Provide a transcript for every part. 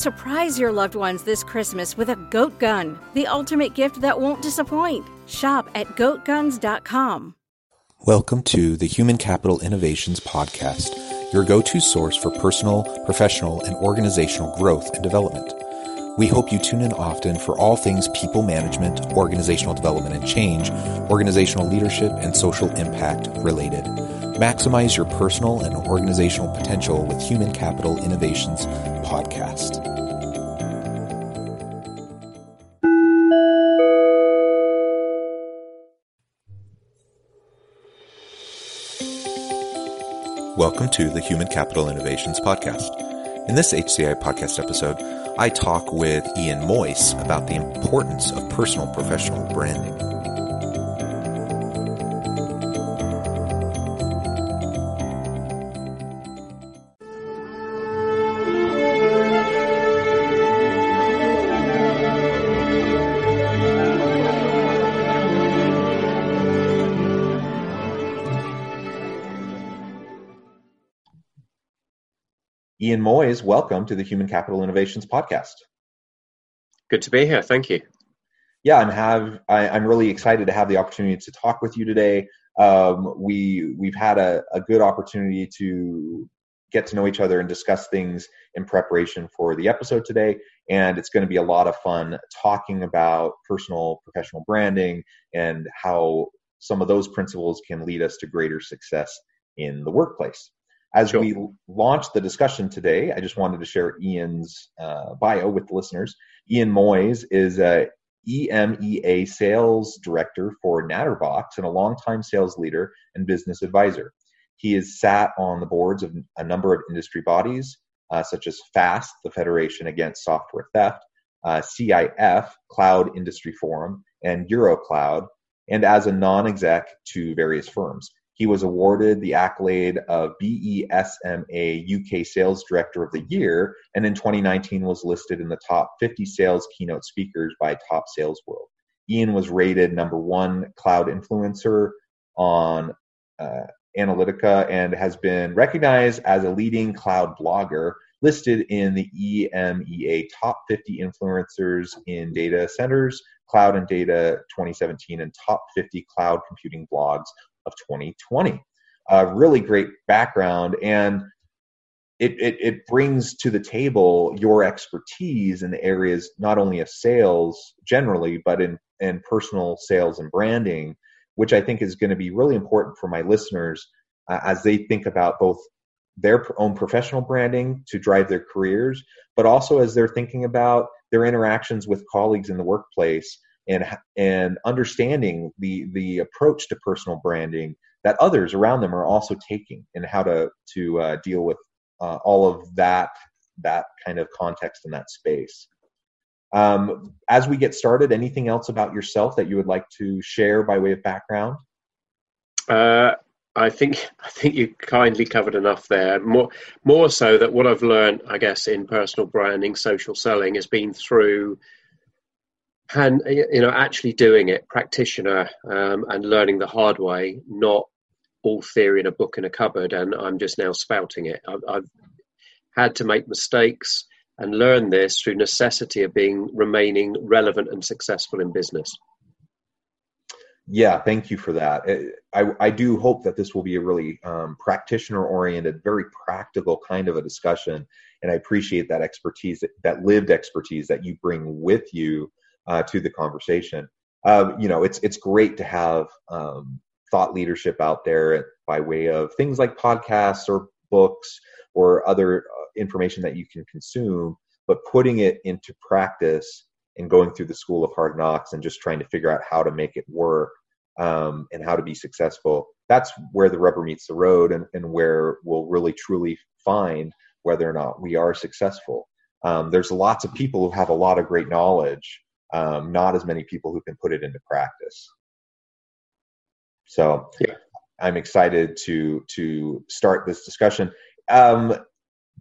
Surprise your loved ones this Christmas with a goat gun, the ultimate gift that won't disappoint. Shop at goatguns.com. Welcome to the Human Capital Innovations Podcast, your go to source for personal, professional, and organizational growth and development. We hope you tune in often for all things people management, organizational development and change, organizational leadership, and social impact related. Maximize your personal and organizational potential with Human Capital Innovations Podcast. Welcome to the Human Capital Innovations Podcast. In this HCI podcast episode, I talk with Ian Moyse about the importance of personal professional branding. Ian Moyse, welcome to the Human Capital Innovations Podcast. Good to be here. Thank you. Yeah, I'm have I, am really excited to have the opportunity to talk with you today. Um, we we've had a, a good opportunity to get to know each other and discuss things in preparation for the episode today. And it's going to be a lot of fun talking about personal professional branding and how some of those principles can lead us to greater success in the workplace. As sure. we launch the discussion today, I just wanted to share Ian's uh, bio with the listeners. Ian Moyse is a EMEA sales director for Natterbox and a longtime sales leader and business advisor. He has sat on the boards of a number of industry bodies, uh, such as FAST, the Federation Against Software Theft, uh, CIF, Cloud Industry Forum, and EuroCloud, and as a non exec to various firms. He was awarded the accolade of BESMA UK Sales Director of the Year, and in 2019 was listed in the top 50 sales keynote speakers by Top Sales World. Ian was rated number one cloud influencer on uh, Onalytica and has been recognized as a leading cloud blogger, listed in the EMEA Top 50 Influencers in Data Centers, Cloud and Data 2017, and Top 50 Cloud Computing Blogs of 2020. A really great background, and it, it, it brings to the table your expertise in the areas not only of sales generally, but in, in personal sales and branding, which I think is going to be really important for my listeners uh, as they think about both their own professional branding to drive their careers, but also as they're thinking about their interactions with colleagues in the workplace and and understanding the the approach to personal branding that others around them are also taking and how to to uh, deal with uh, all of that that kind of context in that space. Um, as we get started, anything else about yourself that you would like to share by way of background? Uh, I think I think you kindly covered enough there. More more so that what I've learned, I guess, in personal branding, social selling, has been through and you know actually doing it practitioner um, and learning the hard way not all theory in a book in a cupboard and i'm just now spouting it. I've, I've, had to make mistakes and learn this through necessity of being remaining relevant and successful in business. Yeah thank you for that. I, I do hope that this will be a really um, practitioner oriented very practical kind of a discussion and i appreciate that expertise that lived expertise that you bring with you uh, to the conversation. Uh, you know, it's it's great to have um, thought leadership out there by way of things like podcasts or books or other uh, information that you can consume, but putting it into practice and going through the school of hard knocks and just trying to figure out how to make it work um, and how to be successful. That's where the rubber meets the road and, and where we'll really truly find whether or not we are successful. Um, there's lots of people who have a lot of great knowledge, um, not as many people who can put it into practice. So yeah. I'm excited to to start this discussion. Um,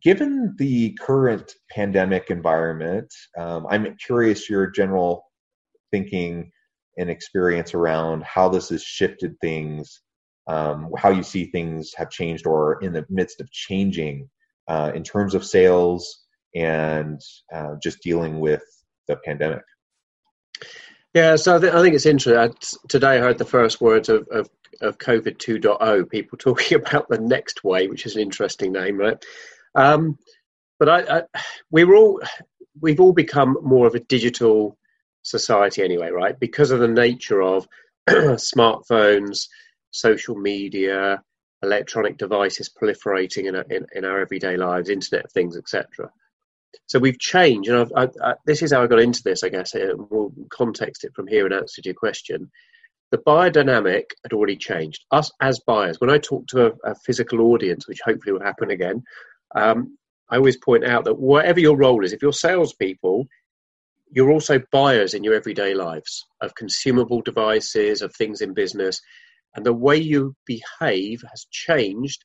given the current pandemic environment, um, I'm curious your general thinking and experience around how this has shifted things, um, how you see things have changed or in the midst of changing uh, in terms of sales and uh, just dealing with the pandemic. Yeah, so I, th- I think it's interesting. today I heard the first words of, of, of COVID 2.0, people talking about the next way, which is an interesting name, right? Um, but I, I, we were all, we've all become more of a digital society anyway, right? Because of the nature of smartphones, social media, electronic devices proliferating in, in, in our everyday lives, Internet of Things, etc. So we've changed, and I, I, this is how I got into this, I guess. We'll context it from here and answer to your question. The buyer dynamic had already changed. Us as buyers, when I talk to a, a physical audience, which hopefully will happen again, um, I always point out that whatever your role is, if you're salespeople, you're also buyers in your everyday lives of consumable devices, of things in business. And the way you behave has changed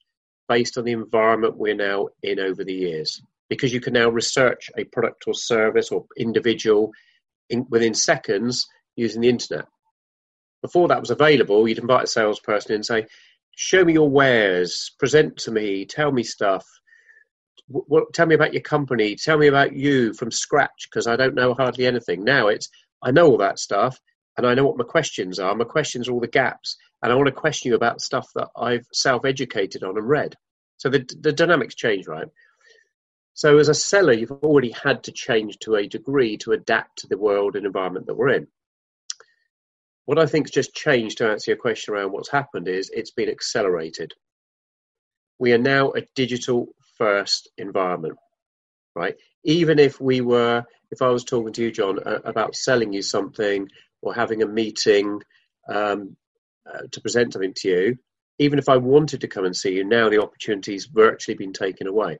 based on the environment we're now in over the years. Because you can now research a product or service or individual in, within seconds using the internet. Before that was available, you'd invite a salesperson in and say, Show me your wares, present to me, tell me stuff tell me about your company, tell me about you from scratch because I don't know hardly anything. Now it's I know all that stuff and I know what my questions are. My questions are all the gaps, and I want to question you about stuff that I've self-educated on and read. So the the dynamics change, right? So as a seller, you've already had to change to a degree to adapt to the world and environment that we're in. What I think's just changed to answer your question around what's happened is it's been accelerated. We are now a digital first environment, right? Even if we were, if I was talking to you, John, uh, about selling you something or having a meeting um, uh, to present something to you, even if I wanted to come and see you, now the opportunity's virtually been taken away.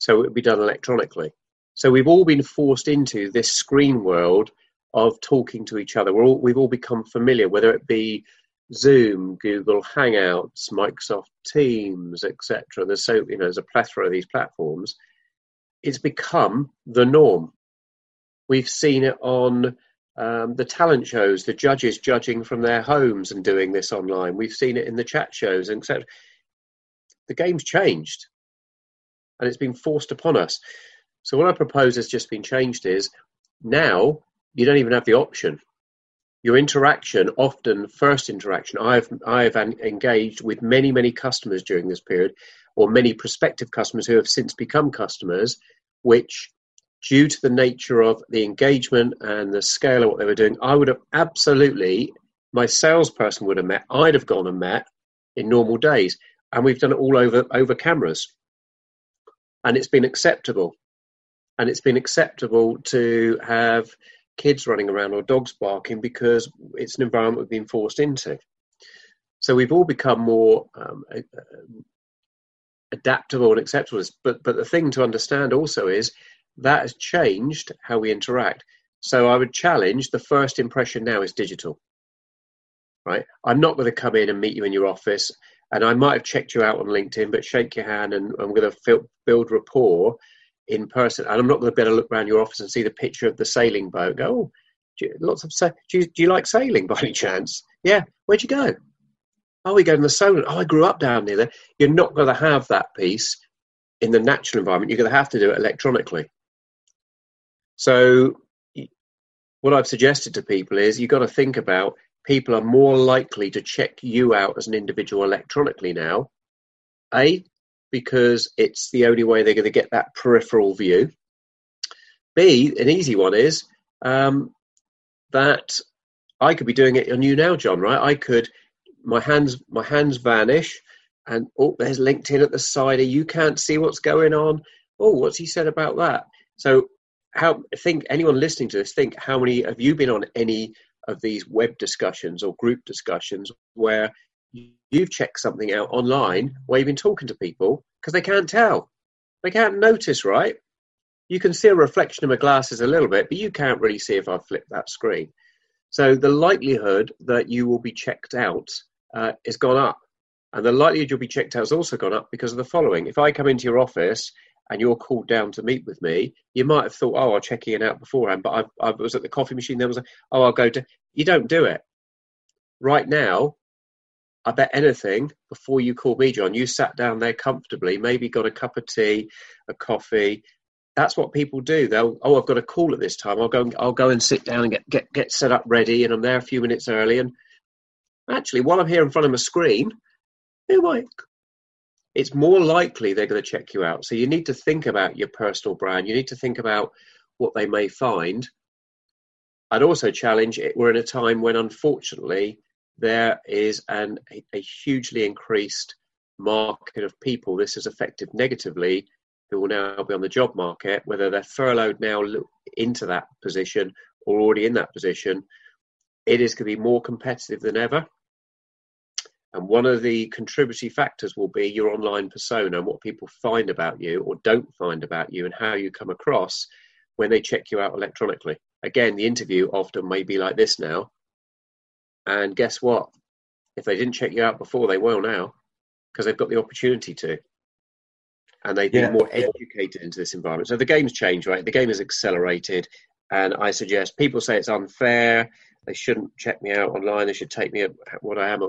So it would be done electronically. So we've all been forced into this screen world of talking to each other. We're all, we've all become familiar, whether it be Zoom, Google Hangouts, Microsoft Teams, etc. There's so you know there's a plethora of these platforms. It's become the norm. We've seen it on um, the talent shows, the judges judging from their homes and doing this online. We've seen it in the chat shows, etc. The game's changed, and it's been forced upon us. So what I propose has just been changed is now you don't even have the option your interaction, often first interaction, I've I've engaged with many many customers during this period, or many prospective customers who have since become customers, which due to the nature of the engagement and the scale of what they were doing, I would have absolutely my salesperson would have met. I'd have gone and met in normal days, and we've done it all over over cameras, and it's been acceptable, and it's been acceptable to have kids running around or dogs barking because it's an environment we've been forced into. So we've all become more um, adaptable and acceptable. But but the thing to understand also is that has changed how we interact. So I would challenge the first impression now is digital. Right? I'm not going to come in and meet you in your office, and I might have checked you out on LinkedIn, but shake your hand and I'm going to build rapport in person, and I'm not going to be able to look around your office and see the picture of the sailing boat. Go, oh, you, lots of sa- do you, do you like sailing by any chance? Yeah, where'd you go? Oh, we go to the Solent. Oh, I grew up down near there. You're not going to have that piece in the natural environment. You're going to have to do it electronically. So, what I've suggested to people is you've got to think about people are more likely to check you out as an individual electronically now. A, because it's the only way they're going to get that peripheral view. B, an easy one is um, that I could be doing it on you now, John. Right? I could my hands my hands vanish, and oh, there's LinkedIn at the side. You can't see what's going on. Oh, what's he said about that? So, how think anyone listening to this think how many have you been on any of these web discussions or group discussions where you've checked something out online where you've been talking to people because they can't tell. They can't notice, right? you can see a reflection of my glasses a little bit, but you can't really see if I flip that screen. So the likelihood that you will be checked out uh, is gone up. And the likelihood you'll be checked out has also gone up because of the following. If I come into your office and you're called down to meet with me, you might have thought, oh, I'll check in out beforehand, but I, I was at the coffee machine. There was a, oh, I'll go to. You don't do it. Right now, I bet anything before you called me, John, you sat down there comfortably, maybe got a cup of tea, a coffee. That's what people do. They'll, oh, I've got a call at this time. I'll go, and, I'll go and sit down and get, get, get set up ready, and I'm there a few minutes early. And actually, while I'm here in front of my screen, they might it's more likely they're going to check you out. So you need to think about your personal brand. You need to think about what they may find. I'd also challenge it. We're in a time when, unfortunately, there is an, a, a hugely increased market of people this has affected negatively who will now be on the job market, whether they're furloughed now into that position or already in that position. It is going to be more competitive than ever. And one of the contributory factors will be your online persona and what people find about you or don't find about you and how you come across when they check you out electronically. Again, the interview often may be like this now. And guess what? If they didn't check you out before, they will now because they've got the opportunity to. And they've been more educated into this environment. So the game's changed, right? The game is accelerated. And I suggest people say it's unfair. They shouldn't check me out online. They should take me at what I am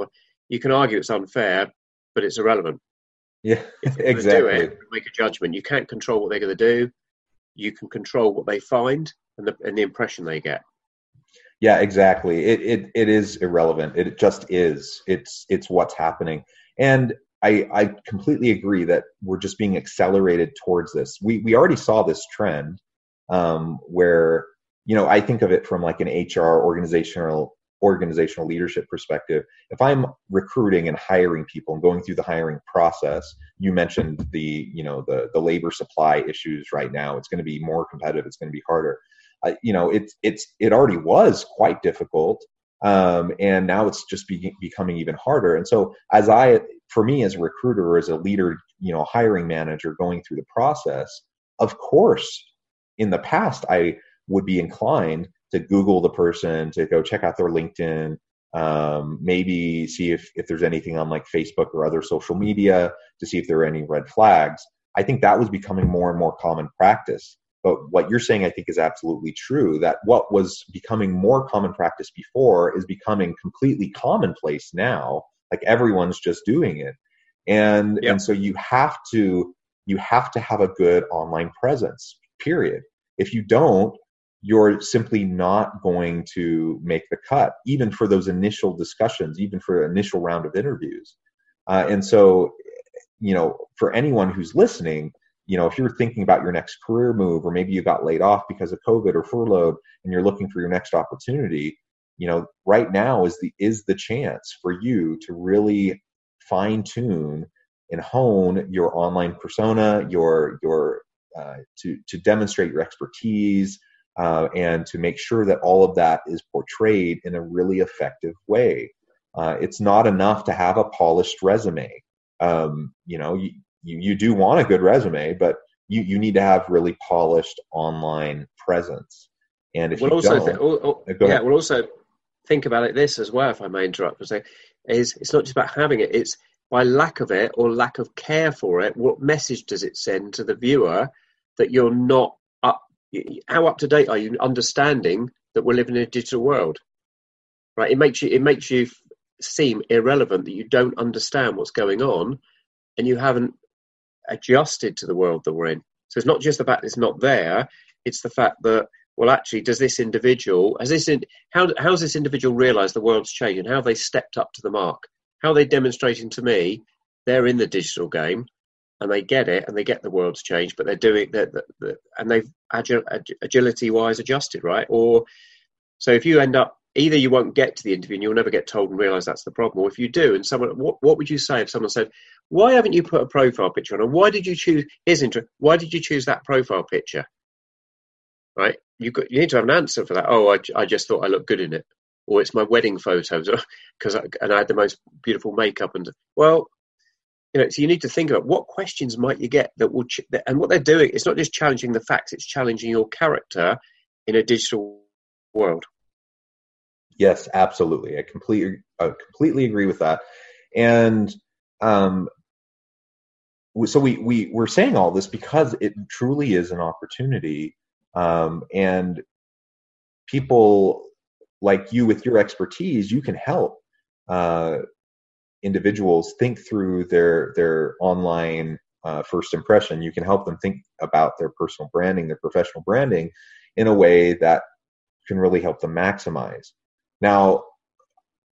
you can argue it's unfair, but it's irrelevant. Yeah, exactly. It, make a judgment. You can't control what they're going to do. You can control what they find and the and the impression they get. Yeah, exactly. It it it is irrelevant. It just is. It's it's what's happening. And I I completely agree that we're just being accelerated towards this. We we already saw this trend um, where you know I think of it from like an HR organizational organizational leadership perspective if i'm recruiting and hiring people and going through the hiring process you mentioned the you know the the labor supply issues right now. It's going to be more competitive. It's going to be harder. Uh, you know it's it's it already was quite difficult um, and now it's just be, becoming even harder. And so as i for me as a recruiter or as a leader you know hiring manager going through the process of course in the past i would be inclined to Google the person, to go check out their LinkedIn, um, maybe see if, if there's anything on like Facebook or other social media to see if there are any red flags. I think that was becoming more and more common practice. But what you're saying, I think, is absolutely true that what was becoming more common practice before is becoming completely commonplace now. Like everyone's just doing it. And, yep. and so you have to, you have to have a good online presence, period. If you don't, you're simply not going to make the cut, even for those initial discussions, even for initial round of interviews. Uh, and so, you know, for anyone who's listening, you know, if you're thinking about your next career move, or maybe you got laid off because of COVID or furloughed, and you're looking for your next opportunity, you know, right now is the is the chance for you to really fine tune and hone your online persona, your your uh, to to demonstrate your expertise, uh, and to make sure that all of that is portrayed in a really effective way. Uh, it's not enough to have a polished resume. Um, you know, you, you, you do want a good resume, but you, you need to have really polished online presence. And if we'll you also don't, th- oh, oh, yeah, we'll also think about it this as well, if I may interrupt and say, is it's not just about having it, it's by lack of it or lack of care for it, what message does it send to the viewer that you're not how up to date are you understanding that we're living in a digital world? Right? It makes you it makes you seem irrelevant that you don't understand what's going on, and you haven't adjusted to the world that we're in. So it's not just the fact it's not there; it's the fact that well, actually, does this individual has this in, how how's this individual realised the world's changed and how have they stepped up to the mark? How are they demonstrating to me they're in the digital game and they get it and they get the world's change, but they're doing that, and they've agil, agility wise adjusted, right? Or so if you end up either you won't get to the interview and you'll never get told and realize that's the problem, or if you do, and someone, what, what would you say if someone said, "Why haven't you put a profile picture on? And why did you choose? Here's interesting. Why did you choose that profile picture? Right? You got, you need to have an answer for that. Oh, I, I just thought I looked good in it, or it's my wedding photos because and I had the most beautiful makeup and well, you know, so you need to think about what questions might you get that will, ch- and what they're doing. It's not just challenging the facts; it's challenging your character in a digital world. Yes, absolutely. I completely, I completely agree with that. And um, so we we we're saying all this because it truly is an opportunity, um, and people like you with your expertise, you can help uh, individuals think through their their online uh, first impression. You can help them think about their personal branding, their professional branding, in a way that can really help them maximize. Now,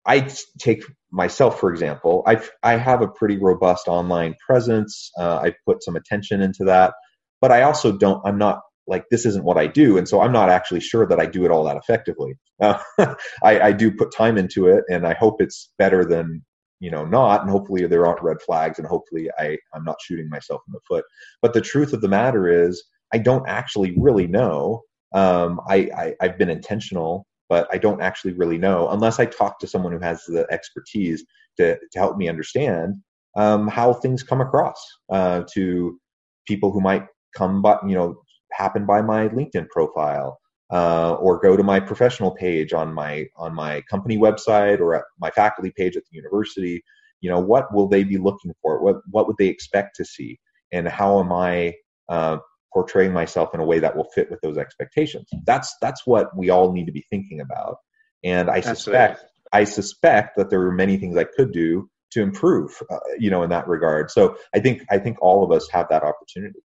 I take myself for example. I I have a pretty robust online presence. Uh, I put some attention into that, but I also don't. I'm not like this isn't what I do, and so I'm not actually sure that I do it all that effectively. Uh, I, I do put time into it, and I hope it's better than you know not and hopefully there aren't red flags and hopefully i i'm not shooting myself in the foot. But the truth of the matter is i don't actually really know. Um, I, I i've been intentional but i don't actually really know unless i talk to someone who has the expertise to to help me understand um, how things come across uh, to people who might come but you know happen by my linkedin profile uh, or go to my professional page on my on my company website or at my faculty page at the university you know what will they be looking for? What what would they expect to see? And how am i uh, portraying myself in a way that will fit with those expectations? That's that's what we all need to be thinking about. And i Absolutely. suspect i suspect that there are many things i could do to improve uh, you know in that regard. So i think i think all of us have that opportunity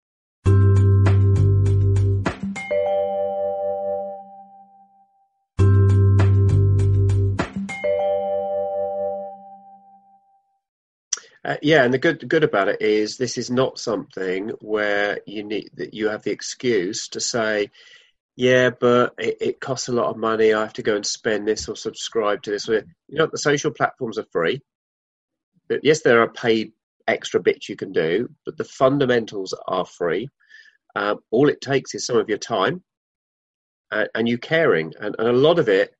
Uh, yeah, and the good good about it is this is not something where you need that you have the excuse to say, yeah, but it, it, costs a lot of money. I have to go and spend this or subscribe to this. You know, the social platforms are free. But yes, there are paid extra bits you can do, but the fundamentals are free. Um, all it takes is some of your time uh, and you caring, and, and a lot of it.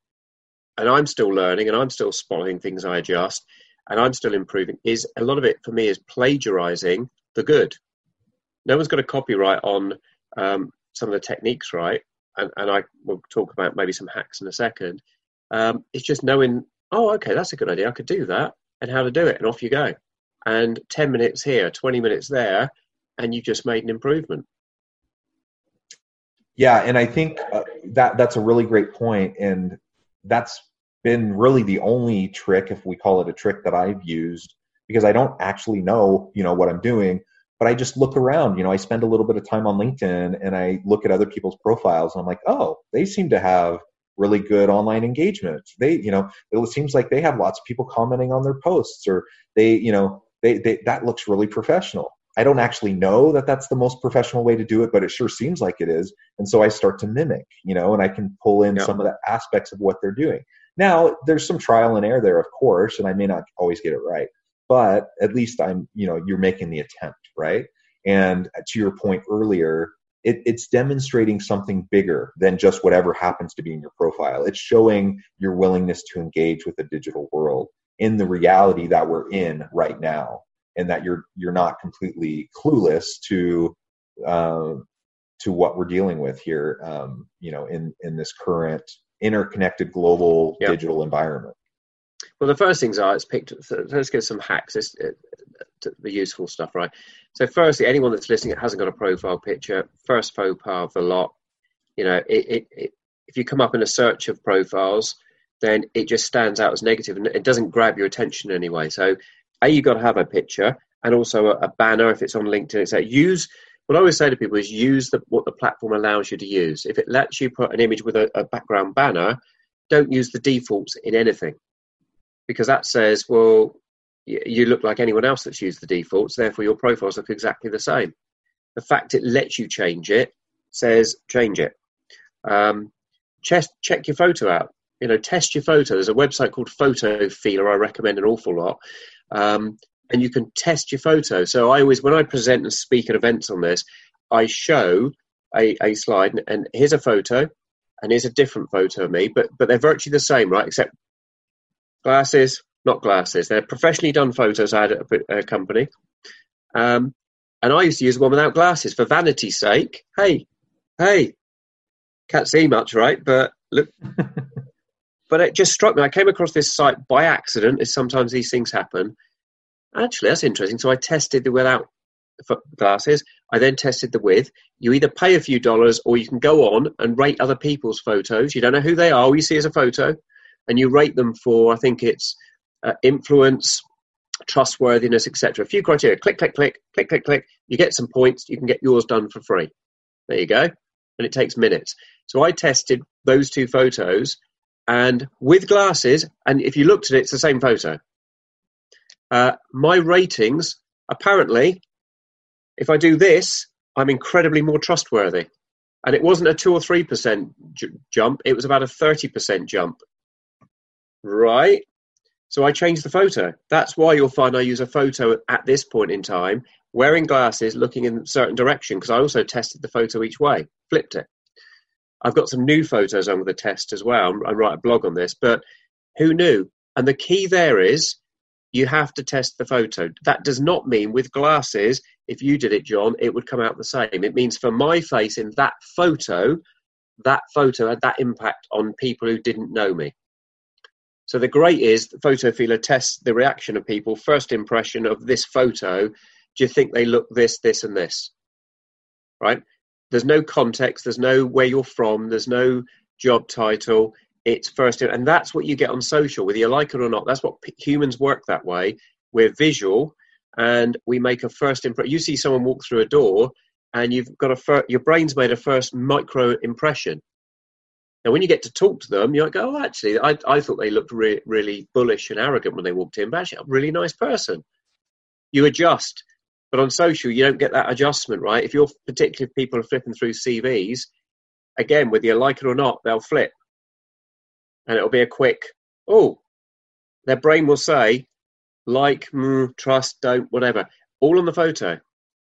And I'm still learning, and I'm still spotting things I adjust and I'm still improving, is a lot of it for me is plagiarizing the good. No one's got a copyright on um, some of the techniques, right? And, and I will talk about maybe some hacks in a second. Um, it's just knowing, oh, okay, that's a good idea. I could do that, and how to do it, and off you go. And 10 minutes here, 20 minutes there, and you've just made an improvement. Yeah, and I think uh, that that's a really great point, and that's been really the only trick, if we call it a trick, that I've used because I don't actually know, you know, what I'm doing, but I just look around. You know, I spend a little bit of time on LinkedIn and I look at other people's profiles and I'm like, oh, they seem to have really good online engagement. They, you know, it seems like they have lots of people commenting on their posts or they, you know, they, they that looks really professional. I don't actually know that that's the most professional way to do it, but it sure seems like it is. And so I start to mimic, you know, and I can pull in yeah. some of the aspects of what they're doing. Now, there's some trial and error there, of course, and I may not always get it right, but at least I'm, you know, you're making the attempt, right? And to your point earlier, it, it's demonstrating something bigger than just whatever happens to be in your profile. It's showing your willingness to engage with the digital world in the reality that we're in right now, and that you're you're not completely clueless to uh, to what we're dealing with here. Um, you know, in in this current interconnected global yep. digital environment? Well, the first things are it's picked. So let's get some hacks. It's, uh, the useful stuff, right? So, firstly, anyone that's listening that hasn't got a profile picture, first faux pas of the lot. You know, it, it, it, if you come up in a search of profiles, then it just stands out as negative and it doesn't grab your attention anyway. So, a you've got to have a picture and also a, a banner if it's on LinkedIn. So use what I always say to people is use the, what the platform allows you to use. If it lets you put an image with a, a background banner, don't use the defaults in anything because that says, well, you look like anyone else that's used the defaults, therefore your profiles look exactly the same. The fact it lets you change it says change it. Um, check, check your photo out. You know, test your photo. There's a website called Photofeeler I recommend an awful lot. Um, and you can test your photo. So I always, when I present and speak at events on this, I show a, a slide, and here's a photo, and here's a different photo of me, but but they're virtually the same, right? Except glasses, not glasses. They're professionally done photos I had at a, a company. Um, and I used to use one without glasses for vanity's sake. Hey, hey, can't see much, right? But look, but it just struck me. I came across this site by accident, as sometimes these things happen. Actually, that's interesting. So I tested the without glasses. I then tested the with. You either pay a few dollars or you can go on and rate other people's photos. You don't know who they are. All you see is a photo, and you rate them for I think it's uh, influence, trustworthiness, etc. A few criteria. Click, click, click, click, click, click. You get some points. You can get yours done for free. There you go. And it takes minutes. So I tested those two photos, and with glasses, and if you looked at it, it's the same photo. Uh, my ratings apparently if I do this, I'm incredibly more trustworthy. And it wasn't a 2 or 3% j- jump, it was about a 30% jump. Right? So I changed the photo. That's why you'll find I use a photo at this point in time, wearing glasses, looking in a certain direction, because I also tested the photo each way, flipped it. I've got some new photos going to test as well. I write a blog on this, but who knew? And the key there is you have to test the photo. That does not mean with glasses, if you did it, John, it would come out the same. It means for my face in that photo, that photo had that impact on people who didn't know me. So the great is the Photofeeler tests the reaction of people, first impression of this photo. Do you think they look this, this, and this? Right? There's no context, there's no where you're from, there's no job title it's first and that's what you get on social whether you like it or not. That's what humans work that way. We're visual and we make a first impression you see someone walk through a door and you've got a fir- your brain's made a first micro impression. Now when you get to talk to them you might go oh actually i, I thought they looked re- really bullish and arrogant when they walked in but actually a really nice person. You adjust but on social you don't get that adjustment right? If you're particularly if people are flipping through cvs again whether you like it or not they'll flip and it'll be a quick, oh, their brain will say, like, mm, trust, don't, whatever, all on the photo.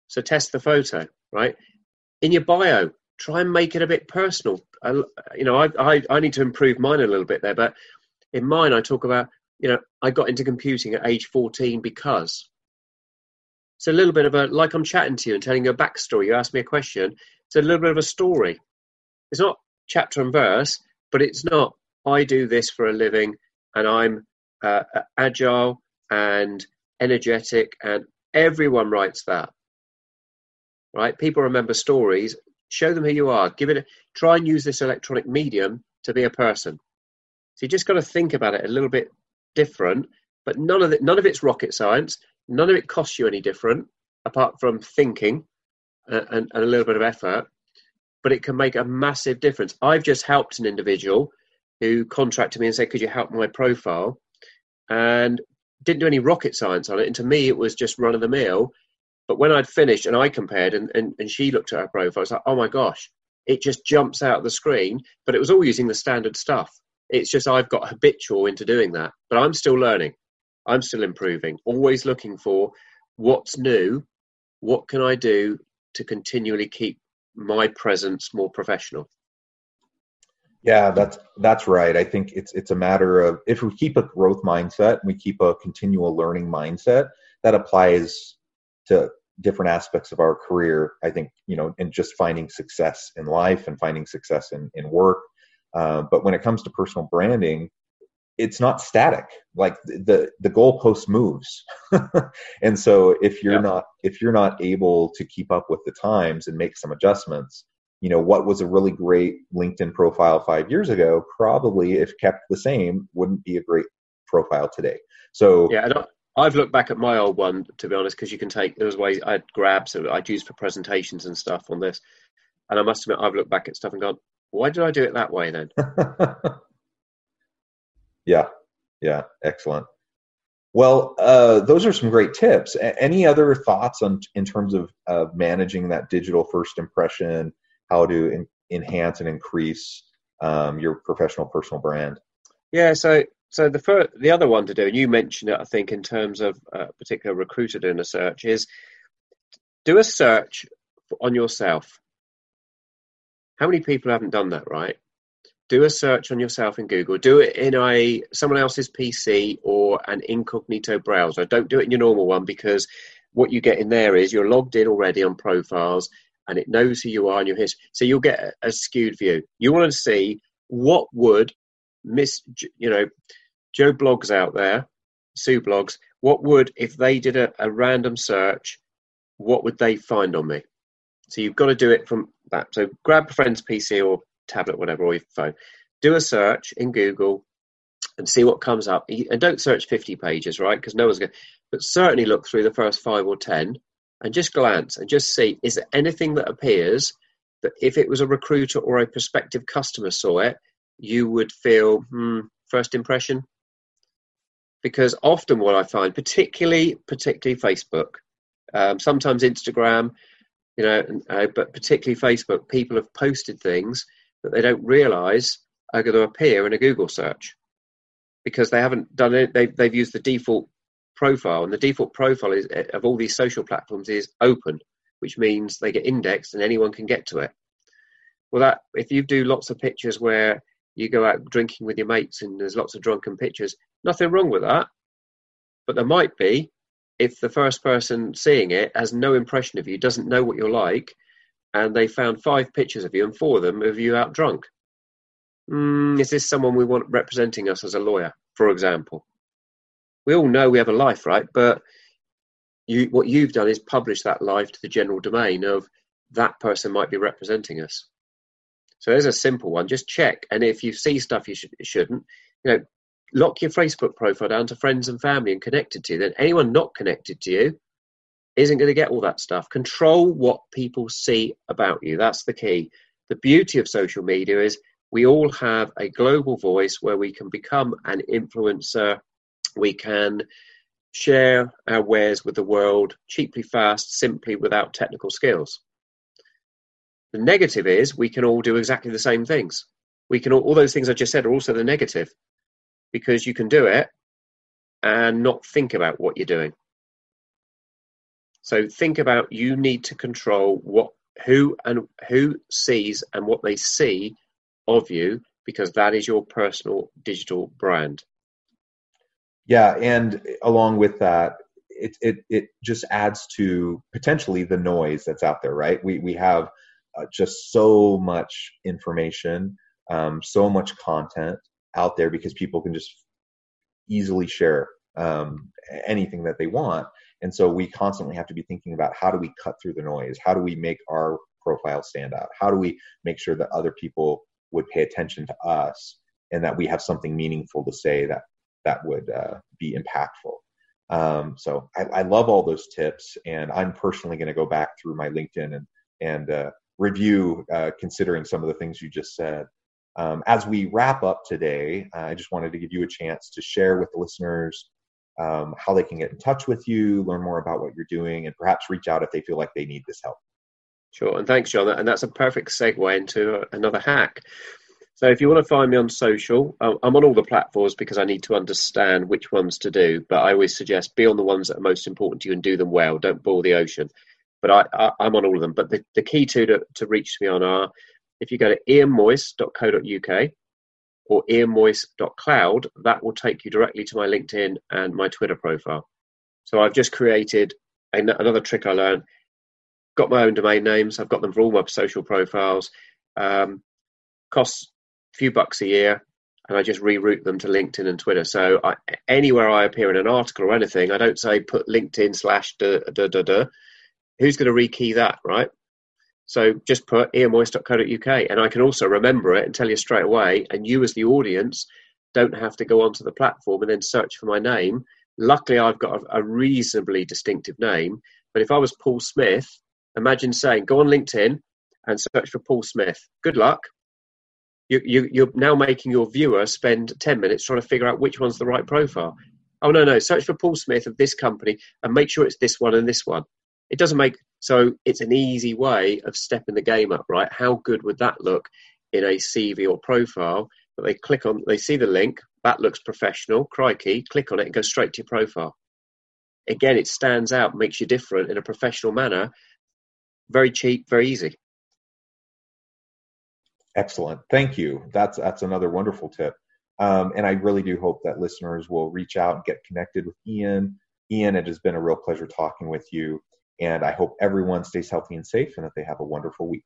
So test the photo, right? In your bio, try and make it a bit personal. You know, I, I, I need to improve mine a little bit there, but in mine, I talk about, you know, I got into computing at age 14 because. It's a little bit of a, like I'm chatting to you and telling you a backstory. You ask me a question. It's a little bit of a story. It's not chapter and verse, but it's not I do this for a living and I'm uh, agile and energetic, and everyone writes that. Right? People remember stories. Show them who you are. Give it. A, try and use this electronic medium to be a person. So you just got to think about it a little bit different. But none of it. None of it's rocket science. None of it costs you any different, apart from thinking and, and, and a little bit of effort. But it can make a massive difference. I've just helped an individual who contacted me and said, "Could you help my profile?" And didn't do any rocket science on it. And to me, it was just run of the mill. But when I'd finished and I compared, and, and, and she looked at her profile, I was like, "Oh my gosh!" It just jumps out of the screen. But it was all using the standard stuff. It's just I've got habitual into doing that. But I'm still learning. I'm still improving. Always looking for what's new. What can I do to continually keep my presence more professional? Yeah, that's that's right. I think it's it's a matter of if we keep a growth mindset and we keep a continual learning mindset, that applies to different aspects of our career. I think you know, and just finding success in life and finding success in in work. Uh, but when it comes to personal branding, it's not static. Like the the goalpost moves, and so if you're yeah. not if you're not able to keep up with the times and make some adjustments, you know what was a really great linkedin profile five years ago probably if kept the same wouldn't be a great profile today. So yeah i've looked back at my old one to be honest because you can take there was ways i'd grab so i'd use for presentations and stuff on this. And i must admit i've looked back at stuff and gone why did i do it that way then? Yeah yeah excellent. Well, uh, those are some great tips. A- any other thoughts on in terms of uh, managing that digital first impression how to in, enhance and increase um, your professional personal brand? Yeah, so so the the other one to do, and you mentioned it, I think, in terms of a particular recruiter doing a search, is do a search on yourself. How many people haven't done that, right? Do a search on yourself in Google. Do it in a someone else's PC or an incognito browser. Don't do it in your normal one because what you get in there is you're logged in already on profiles and it knows who you are and your history. So you'll get a, skewed view. You want to see what would miss, you know, Joe Bloggs out there, Sue Bloggs, what would, if they did a, a random search, what would they find on me? So you've got to do it from that. So grab a friend's PC or tablet, whatever, or your phone. Do a search in Google and see what comes up. And don't search 50 pages, right? Because no one's going to, but certainly look through the first five or 10 and just glance and just see is there anything that appears that if it was a recruiter or a prospective customer saw it, you would feel, hmm, first impression? Because often what I find, particularly particularly Facebook, um, sometimes Instagram, you know, uh, but particularly Facebook, people have posted things that they don't realise are going to appear in a Google search because they haven't done it. They've, they've used the default profile, and the default profile is, of all these social platforms is open, which means they get indexed and anyone can get to it. Well, that if you do lots of pictures where you go out drinking with your mates and there's lots of drunken pictures, nothing wrong with that. But there might be if the first person seeing it has no impression of you, doesn't know what you're like, and they found five pictures of you and four of them of you out drunk. Mm, is this someone we want representing us as a lawyer, for example? We all know we have a life, right? But you, what you've done is publish that life to the general domain of that person might be representing us. So there's a simple one. Just check, and if you see stuff you should, shouldn't, you know, lock your Facebook profile down to friends and family and connected to you. Then anyone not connected to you isn't going to get all that stuff. Control what people see about you. That's the key. The beauty of social media is we all have a global voice where we can become an influencer. We can share our wares with the world cheaply, fast, simply, without technical skills. The negative is we can all do exactly the same things. We can all, all those things I just said are also the negative because you can do it and not think about what you're doing. So think about you need to control what who and who sees and what they see of you because that is your personal digital brand. Yeah, and along with that, it it it just adds to potentially the noise that's out there, right? We we have uh, just so much information, um, so much content out there because people can just easily share um, anything that they want, and so we constantly have to be thinking about how do we cut through the noise? How do we make our profile stand out? How do we make sure that other people would pay attention to us and that we have something meaningful to say that that would uh, be impactful. Um, so I, I, love all those tips, and I'm personally going to go back through my LinkedIn and and uh, review, uh, considering some of the things you just said. Um, as we wrap up today, I just wanted to give you a chance to share with the listeners um, how they can get in touch with you, learn more about what you're doing, and perhaps reach out if they feel like they need this help. Sure, and thanks, John. And that's a perfect segue into another hack. So, if you want to find me on social, I'm on all the platforms because I need to understand which ones to do. But I always suggest be on the ones that are most important to you and do them well. Don't boil the ocean. But I, am on all of them. But the, the key two to, to reach me on are if you go to ianmoyse.co.uk or ianmoyse.cloud, that will take you directly to my LinkedIn and my Twitter profile. So I've just created another trick I learned got my own domain names. I've got them for all my social profiles. Um, costs few bucks a year, and I just reroute them to LinkedIn and Twitter. So I, anywhere I appear in an article or anything, I don't say put LinkedIn slash da da da da. Who's going to rekey that, right? So just put ianmoyse.co.uk, and I can also remember it and tell you straight away. And you, as the audience, don't have to go onto the platform and then search for my name. Luckily, I've got a, a reasonably distinctive name. But if I was Paul Smith, Imagine saying, go on LinkedIn and search for Paul Smith. Good luck. You, you, you're now making your viewer spend 10 minutes trying to figure out which one's the right profile. Oh, no, no, search for Paul Smith of this company and make sure it's this one and this one. It doesn't make so it's an easy way of stepping the game up, right? How good would that look in a CV or profile? That they click on, they see the link, that looks professional, crikey, click on it and go straight to your profile. Again, it stands out, makes you different in a professional manner, very cheap, very easy. Excellent. Thank you. That's that's another wonderful tip. Um, and I really do hope that listeners will reach out and get connected with Ian. Ian, it has been a real pleasure talking with you. And I hope everyone stays healthy and safe and that they have a wonderful week.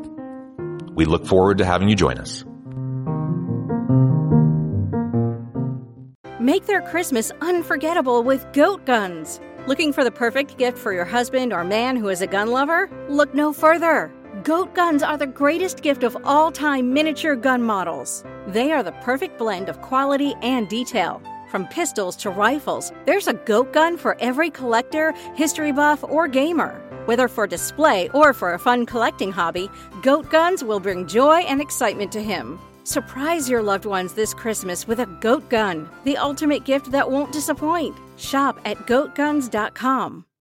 We look forward to having you join us. Make their Christmas unforgettable with Goat Guns. Looking for the perfect gift for your husband or man who is a gun lover? Look no further. Goat guns are the greatest gift of all time miniature gun models. They are the perfect blend of quality and detail. From pistols to rifles, there's a goat gun for every collector, history buff, or gamer. Whether for display or for a fun collecting hobby, Goat Guns will bring joy and excitement to him. Surprise your loved ones this Christmas with a goat gun, the ultimate gift that won't disappoint. Shop at goatguns.com.